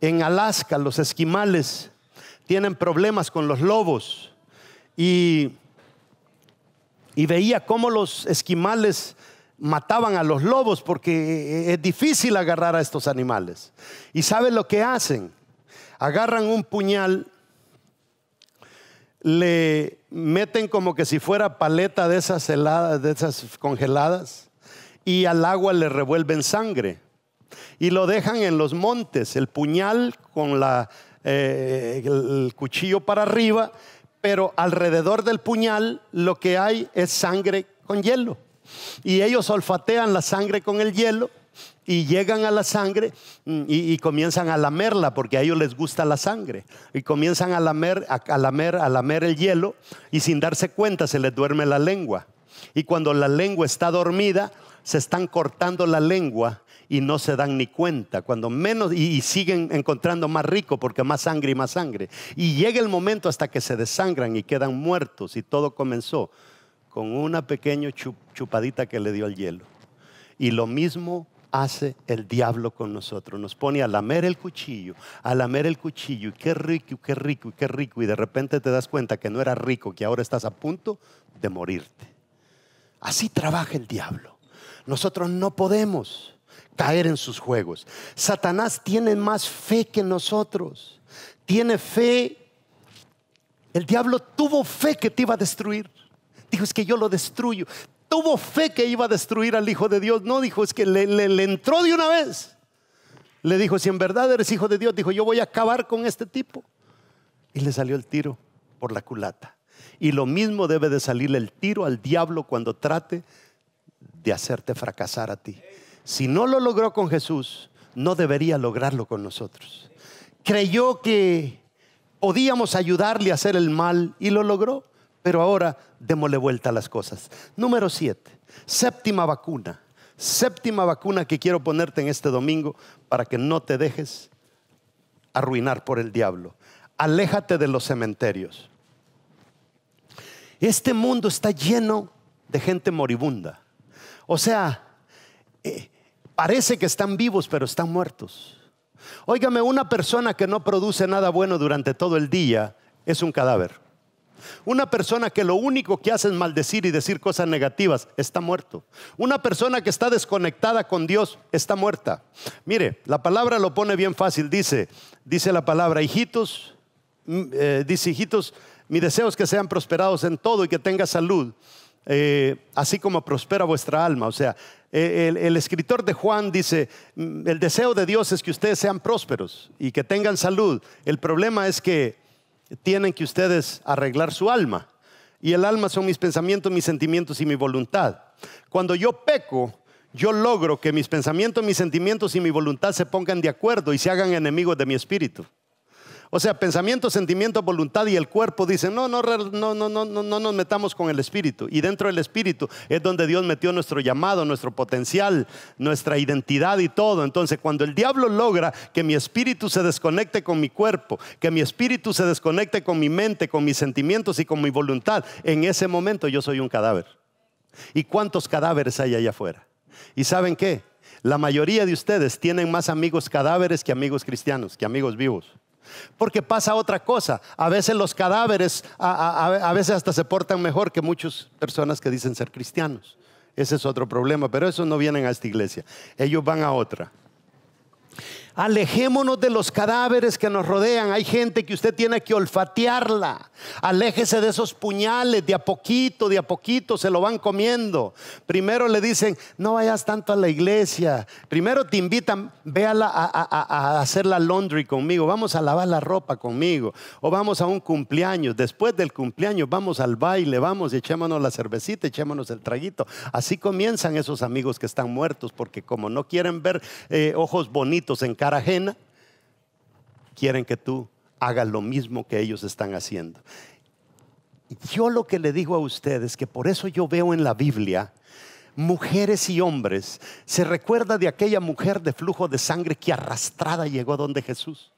A: en Alaska los esquimales tienen problemas con los lobos y, y veía cómo los esquimales mataban a los lobos porque es difícil agarrar a estos animales. ¿Y sabe lo que hacen? Agarran un puñal, le meten como que si fuera paleta de esas heladas, de esas congeladas, y al agua le revuelven sangre. Y lo dejan en los montes, el puñal con la, eh, el cuchillo para arriba, pero alrededor del puñal lo que hay es sangre con hielo. Y ellos olfatean la sangre con el hielo y llegan a la sangre mm, y, comienzan a lamerla porque a ellos les gusta la sangre y comienzan a lamer, a, lamer, a lamer el hielo y sin darse cuenta se les duerme la lengua. Y cuando la lengua está dormida, se están cortando la lengua y no se dan ni cuenta, cuando menos, y, siguen encontrando más rico porque más sangre y más sangre. Y llega el momento hasta que se desangran y quedan muertos y todo comenzó con una pequeña chupadita que le dio el hielo. Y lo mismo hace el diablo con nosotros. Nos pone a lamer el cuchillo, a lamer el cuchillo, y qué rico, qué rico, qué rico. Y de repente te das cuenta que no era rico, que ahora estás a punto de morirte. Así trabaja el diablo. Nosotros no podemos caer en sus juegos. Satanás tiene más fe que nosotros. Tiene fe. El diablo tuvo fe que te iba a destruir. Dijo, es que yo lo destruyo. Tuvo fe que iba a destruir al Hijo de Dios. No dijo, es que le, entró de una vez. Le dijo, si en verdad eres hijo de Dios, dijo, yo voy a acabar con este tipo. Y le salió el tiro por la culata. Y lo mismo debe de salirle el tiro al diablo cuando trate de hacerte fracasar a ti. Si no lo logró con Jesús, no debería lograrlo con nosotros. Creyó que podíamos ayudarle a hacer el mal y lo logró. Pero ahora démosle vuelta a las cosas. Número siete, séptima vacuna. Séptima vacuna que quiero ponerte en este domingo para que no te dejes arruinar por el diablo. Aléjate de los cementerios. Este mundo está lleno de gente moribunda. O sea, eh, parece que están vivos, pero están muertos. Óigame, una persona que no produce nada bueno durante todo el día es un cadáver. Una persona que lo único que hace es maldecir y decir cosas negativas está muerto. Una persona que está desconectada con Dios está muerta. Mire, la palabra lo pone bien fácil. Dice, dice la palabra, hijitos, mm, eh, dice hijitos, mi deseo es que sean prosperados en todo y que tenga salud. Eh, así como prospera vuestra alma. O sea, eh, el, escritor de Juan dice, mm, el deseo de Dios es que ustedes sean prósperos y que tengan salud. El problema es que tienen que ustedes arreglar su alma. Y el alma son mis pensamientos, mis sentimientos y mi voluntad. Cuando yo peco, yo logro que mis pensamientos, mis sentimientos y mi voluntad se pongan de acuerdo y se hagan enemigos de mi espíritu. O sea, pensamiento, sentimiento, voluntad y el cuerpo dicen, no, no, no, no, no, no nos metamos con el espíritu. Y dentro del espíritu es donde Dios metió nuestro llamado, nuestro potencial, nuestra identidad y todo. Entonces, cuando el diablo logra que mi espíritu se desconecte con mi cuerpo, que mi espíritu se desconecte con mi mente, con mis sentimientos y con mi voluntad, en ese momento yo soy un cadáver. ¿Y cuántos cadáveres hay allá afuera? ¿Y saben qué? La mayoría de ustedes tienen más amigos cadáveres que amigos cristianos, que amigos vivos. Porque pasa otra cosa. A veces los cadáveres, a, veces hasta se portan mejor que muchas personas que dicen ser cristianos. Ese es otro problema, pero esos no vienen a esta iglesia. Ellos van a otra. Alejémonos de los cadáveres que nos rodean. Hay gente que usted tiene que olfatearla. Aléjese de esos puñales, de a poquito, de a poquito se lo van comiendo. Primero le dicen, no vayas tanto a la iglesia. Primero te invitan, véala a, hacer la laundry conmigo. Vamos a lavar la ropa conmigo. O vamos a un cumpleaños. Después del cumpleaños vamos al baile, vamos y echémonos la cervecita, echémonos el traguito. Así comienzan esos amigos que están muertos porque como no quieren ver eh, ojos bonitos en cara ajena, quieren que tú hagas lo mismo que ellos están haciendo. Yo lo que le digo a ustedes, que por eso yo veo en la Biblia, mujeres y hombres, se recuerda de aquella mujer de flujo de sangre que arrastrada llegó donde Jesús.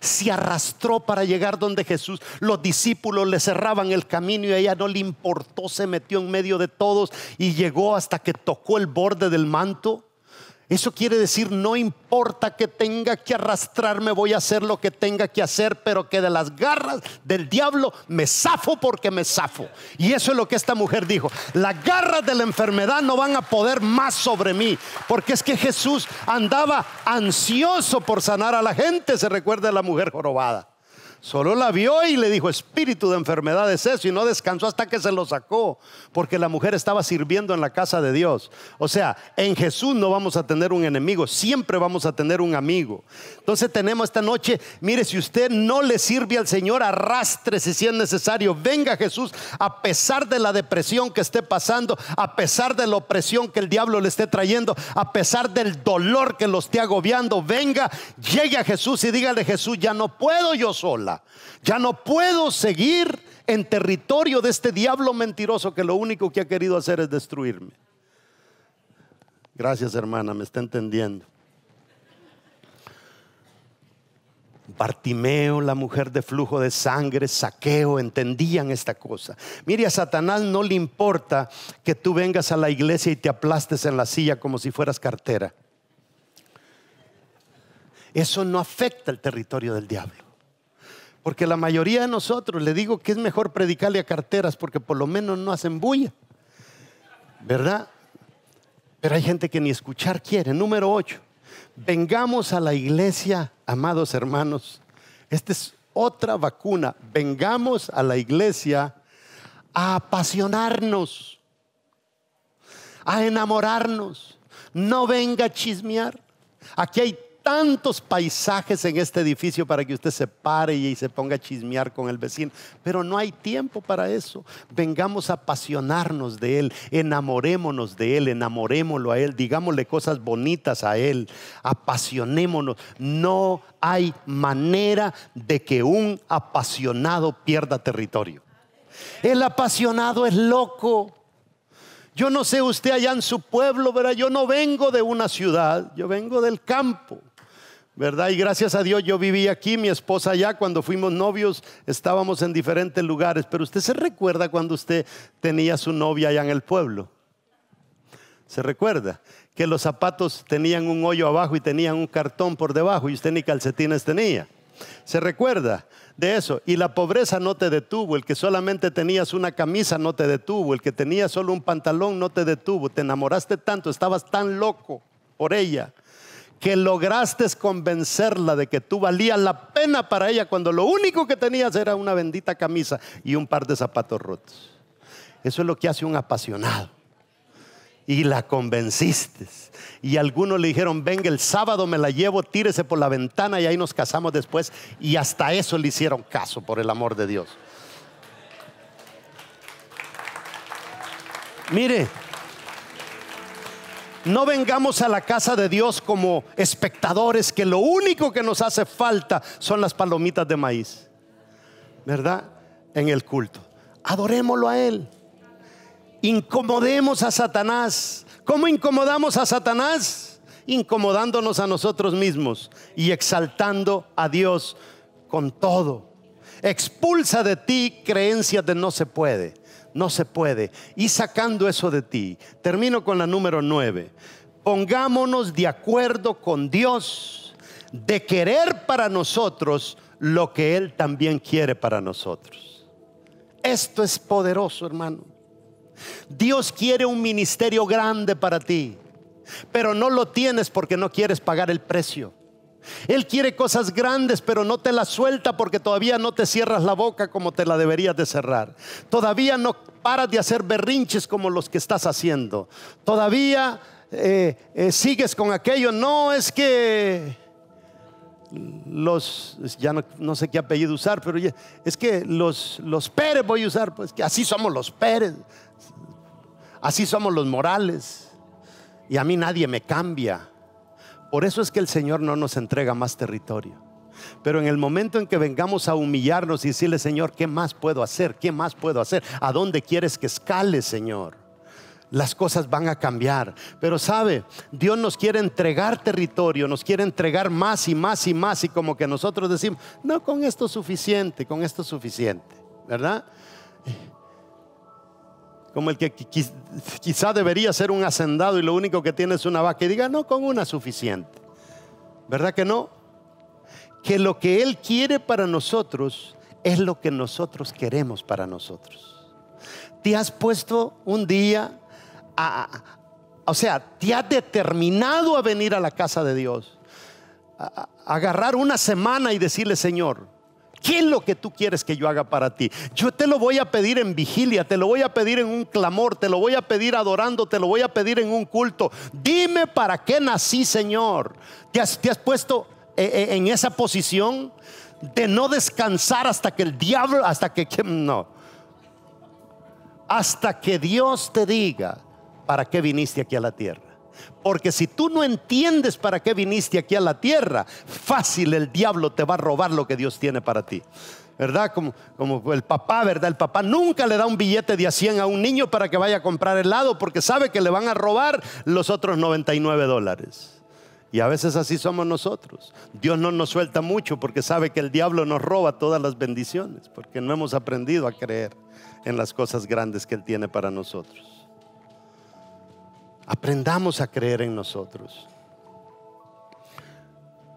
A: Se arrastró para llegar donde Jesús. Los discípulos le cerraban el camino y a ella no le importó, se metió en medio de todos y llegó hasta que tocó el borde del manto. Eso quiere decir, no importa que tenga que arrastrarme, voy a hacer lo que tenga que hacer, pero que de las garras del diablo me zafo porque me zafo. Y eso es lo que esta mujer dijo. Las garras de la enfermedad no van a poder más sobre mí, porque es que Jesús andaba ansioso por sanar a la gente, se recuerda la mujer jorobada. Solo la vio y le dijo, espíritu de enfermedad es eso, y no descansó hasta que se lo sacó, porque la mujer estaba sirviendo en la casa de Dios. O sea, en Jesús no vamos a tener un enemigo, siempre vamos a tener un amigo. Entonces tenemos esta noche, mire, si usted no le sirve al Señor, arrástrese si es necesario, venga Jesús, a pesar de la depresión que esté pasando, a pesar de la opresión que el diablo le esté trayendo, a pesar del dolor que lo esté agobiando, venga, llegue a Jesús y dígale Jesús, ya no puedo yo sola. Ya no puedo seguir en territorio de este diablo mentiroso que lo único que ha querido hacer es destruirme. Gracias hermana, me está entendiendo. Bartimeo, la mujer de flujo de sangre, saqueo, entendían esta cosa. Mire, a Satanás no le importa que tú vengas a la iglesia y te aplastes en la silla como si fueras cartera. Eso no afecta el territorio del diablo. Porque la mayoría de nosotros, le digo que es mejor predicarle a carteras porque por lo menos no hacen bulla. ¿Verdad? Pero hay gente que ni escuchar quiere. Número 8. Vengamos a la iglesia, amados hermanos. Esta es otra vacuna. Vengamos a la iglesia a apasionarnos, a enamorarnos. No venga a chismear. Aquí hay tantos paisajes en este edificio para que usted se pare y se ponga a chismear con el vecino, pero no hay tiempo para eso. Vengamos a apasionarnos de Él, enamorémonos de Él, enamorémoslo a Él, digámosle cosas bonitas a Él, apasionémonos. No hay manera de que un apasionado pierda territorio. El apasionado es loco. Yo no sé usted allá en su pueblo, ¿verdad? Yo no vengo de una ciudad, yo vengo del campo. ¿Verdad? Y gracias a Dios yo viví aquí, mi esposa allá, cuando fuimos novios estábamos en diferentes lugares, pero usted se recuerda cuando usted tenía su novia allá en el pueblo. ¿Se recuerda? Que los zapatos tenían un hoyo abajo y tenían un cartón por debajo y usted ni calcetines tenía. ¿Se recuerda de eso? Y la pobreza no te detuvo. El que solamente tenías una camisa no te detuvo. El que tenía solo un pantalón no te detuvo. Te enamoraste tanto, estabas tan loco por ella que lograste convencerla de que tú valías la pena para ella cuando lo único que tenías era una bendita camisa y un par de zapatos rotos. Eso es lo que hace un apasionado. Y la convenciste. Y algunos le dijeron, venga, el sábado me la llevo, tírese por la ventana y ahí nos casamos después. Y hasta eso le hicieron caso, por el amor de Dios. Mire, no vengamos a la casa de Dios como espectadores que lo único que nos hace falta son las palomitas de maíz. ¿Verdad? En el culto. Adorémoslo a Él. Incomodemos a Satanás. ¿Cómo incomodamos a Satanás? Incomodándonos a nosotros mismos y exaltando a Dios con todo. Expulsa de ti creencias de no se puede no se puede. Y sacando eso de ti, termino con la número nueve. Pongámonos de acuerdo con Dios de querer para nosotros lo que Él también quiere para nosotros. Esto es poderoso, hermano. Dios quiere un ministerio grande para ti, pero no lo tienes porque no quieres pagar el precio. Él quiere cosas grandes, pero no te las suelta porque todavía no te cierras la boca como te la deberías de cerrar. Todavía no paras de hacer berrinches como los que estás haciendo. Todavía eh, eh, sigues con aquello. No es que los, ya no, sé qué apellido usar, pero es que los, los Pérez voy a usar, pues que así somos los Pérez, así somos los Morales, y a mí nadie me cambia. Por eso es que el Señor no nos entrega más territorio. Pero en el momento en que vengamos a humillarnos y decirle, Señor, ¿qué más puedo hacer? ¿Qué más puedo hacer? ¿A dónde quieres que escale, Señor? Las cosas van a cambiar. Pero sabe, Dios nos quiere entregar territorio, nos quiere entregar más y más y más. Y como que nosotros decimos, no, con esto es suficiente, con esto es suficiente. ¿Verdad? Como el que quizá debería ser un hacendado y lo único que tiene es una vaca y diga, no, con una suficiente. ¿Verdad que no? Que lo que Él quiere para nosotros es lo que nosotros queremos para nosotros. Te has puesto un día o sea, te has determinado a venir a la casa de Dios, a agarrar una semana y decirle, Señor, ¿Qué es lo que tú quieres que yo haga para ti? Yo te lo voy a pedir en vigilia, te lo voy a pedir en un clamor, te lo voy a pedir adorando, te lo voy a pedir en un culto. Dime para qué nací, Señor. ¿Te has, puesto eh, eh, en esa posición de no descansar hasta que el diablo, hasta que, no, hasta que Dios te diga para qué viniste aquí a la tierra. Porque si tú no entiendes para qué viniste aquí a la tierra, fácil el diablo te va a robar lo que Dios tiene para ti. ¿Verdad? Como, el papá, ¿verdad? El papá nunca le da un billete de a 100 a un niño para que vaya a comprar helado porque sabe que le van a robar los otros 99 dólares. Y a veces así somos nosotros. Dios no nos suelta mucho porque sabe que el diablo nos roba todas las bendiciones, porque no hemos aprendido a creer en las cosas grandes que Él tiene para nosotros. Aprendamos a creer en nosotros.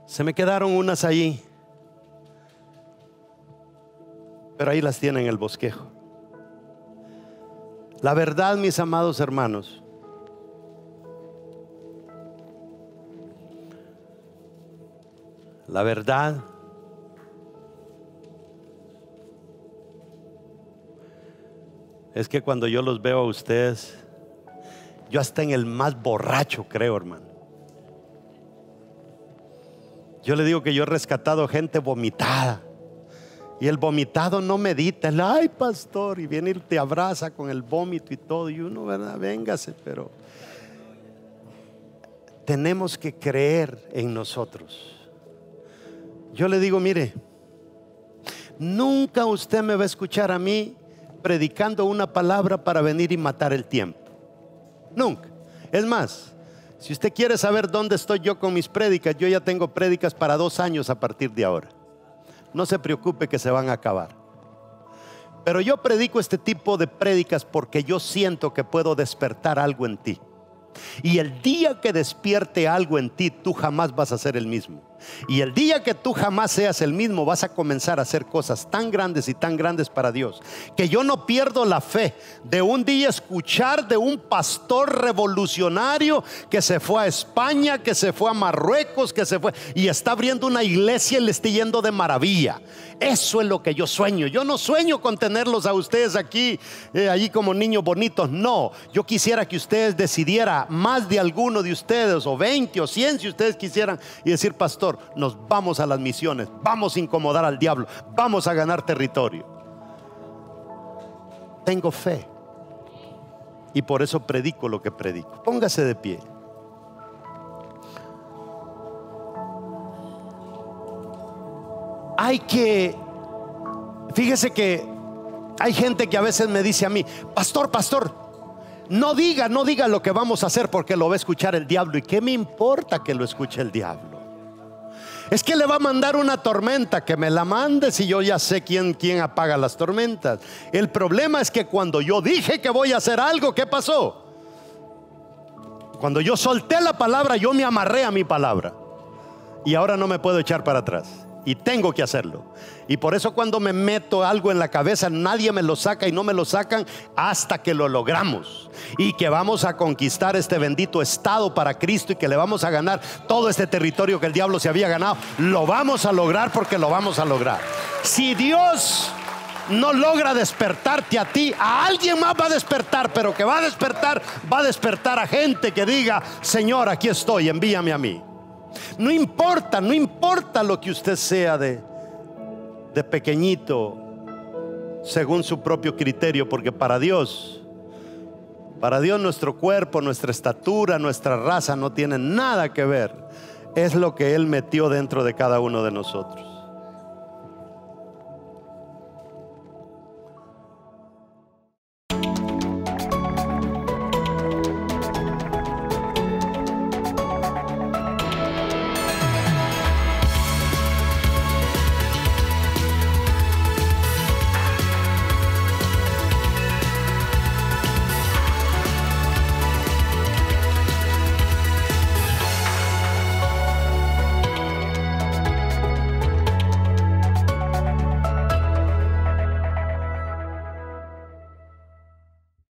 A: Se me quedaron unas ahí, pero ahí las tienen en el bosquejo. La verdad, mis amados hermanos, la verdad es que cuando yo los veo a ustedes, yo hasta en el más borracho creo, hermano. Yo le digo que yo he rescatado gente vomitada. Y el vomitado no medita. El, ay, pastor. Y viene y te abraza con el vómito y todo. Y uno, ¿verdad? Véngase, pero tenemos que creer en nosotros. Yo le digo, mire, nunca usted me va a escuchar a mí predicando una palabra para venir y matar el tiempo. Nunca. Es más, si usted quiere saber dónde estoy yo con mis prédicas, yo ya tengo prédicas para dos años a partir de ahora. No se preocupe que se van a acabar. Pero yo predico este tipo de prédicas porque yo siento que puedo despertar algo en ti. Y el día que despierte algo en ti, tú jamás vas a ser el mismo. Y el día que tú jamás seas el mismo, vas a comenzar a hacer cosas tan grandes y tan grandes para Dios, que yo no pierdo la fe de un día escuchar de un pastor revolucionario que se fue a España, que se fue a Marruecos, que se fue y está abriendo una iglesia y le está yendo de maravilla. Eso es lo que yo sueño. Yo no sueño con tenerlos a ustedes aquí, eh, allí como niños bonitos. No, yo quisiera que ustedes decidieran, más de alguno de ustedes, o 20 o 100 si ustedes quisieran, y decir, pastor, nos vamos a las misiones, vamos a incomodar al diablo, vamos a ganar territorio. Tengo fe y por eso predico lo que predico. Póngase de pie. Hay que, fíjese que hay gente que a veces me dice a mí, pastor, pastor, no diga, no diga lo que vamos a hacer porque lo va a escuchar el diablo. ¿Y qué me importa que lo escuche el diablo? Es que le va a mandar una tormenta, que me la mande si yo ya sé quién, quién apaga las tormentas. El problema es que cuando yo dije que voy a hacer algo, ¿qué pasó? Cuando yo solté la palabra, yo me amarré a mi palabra. Y ahora no me puedo echar para atrás. Y tengo que hacerlo. Y por eso cuando me meto algo en la cabeza, nadie me lo saca y no me lo sacan hasta que lo logramos. Y que vamos a conquistar este bendito estado para Cristo y que le vamos a ganar todo este territorio que el diablo se había ganado. Lo vamos a lograr porque lo vamos a lograr. Si Dios no logra despertarte a ti, a alguien más va a despertar, pero que va a despertar, va a despertar a gente que diga, Señor, aquí estoy, envíame a mí. No importa, no importa lo que usted sea de, de pequeñito, según su propio criterio, porque para Dios, para Dios nuestro cuerpo, nuestra estatura, nuestra raza no tiene nada que ver. Es lo que Él metió dentro de cada uno de nosotros.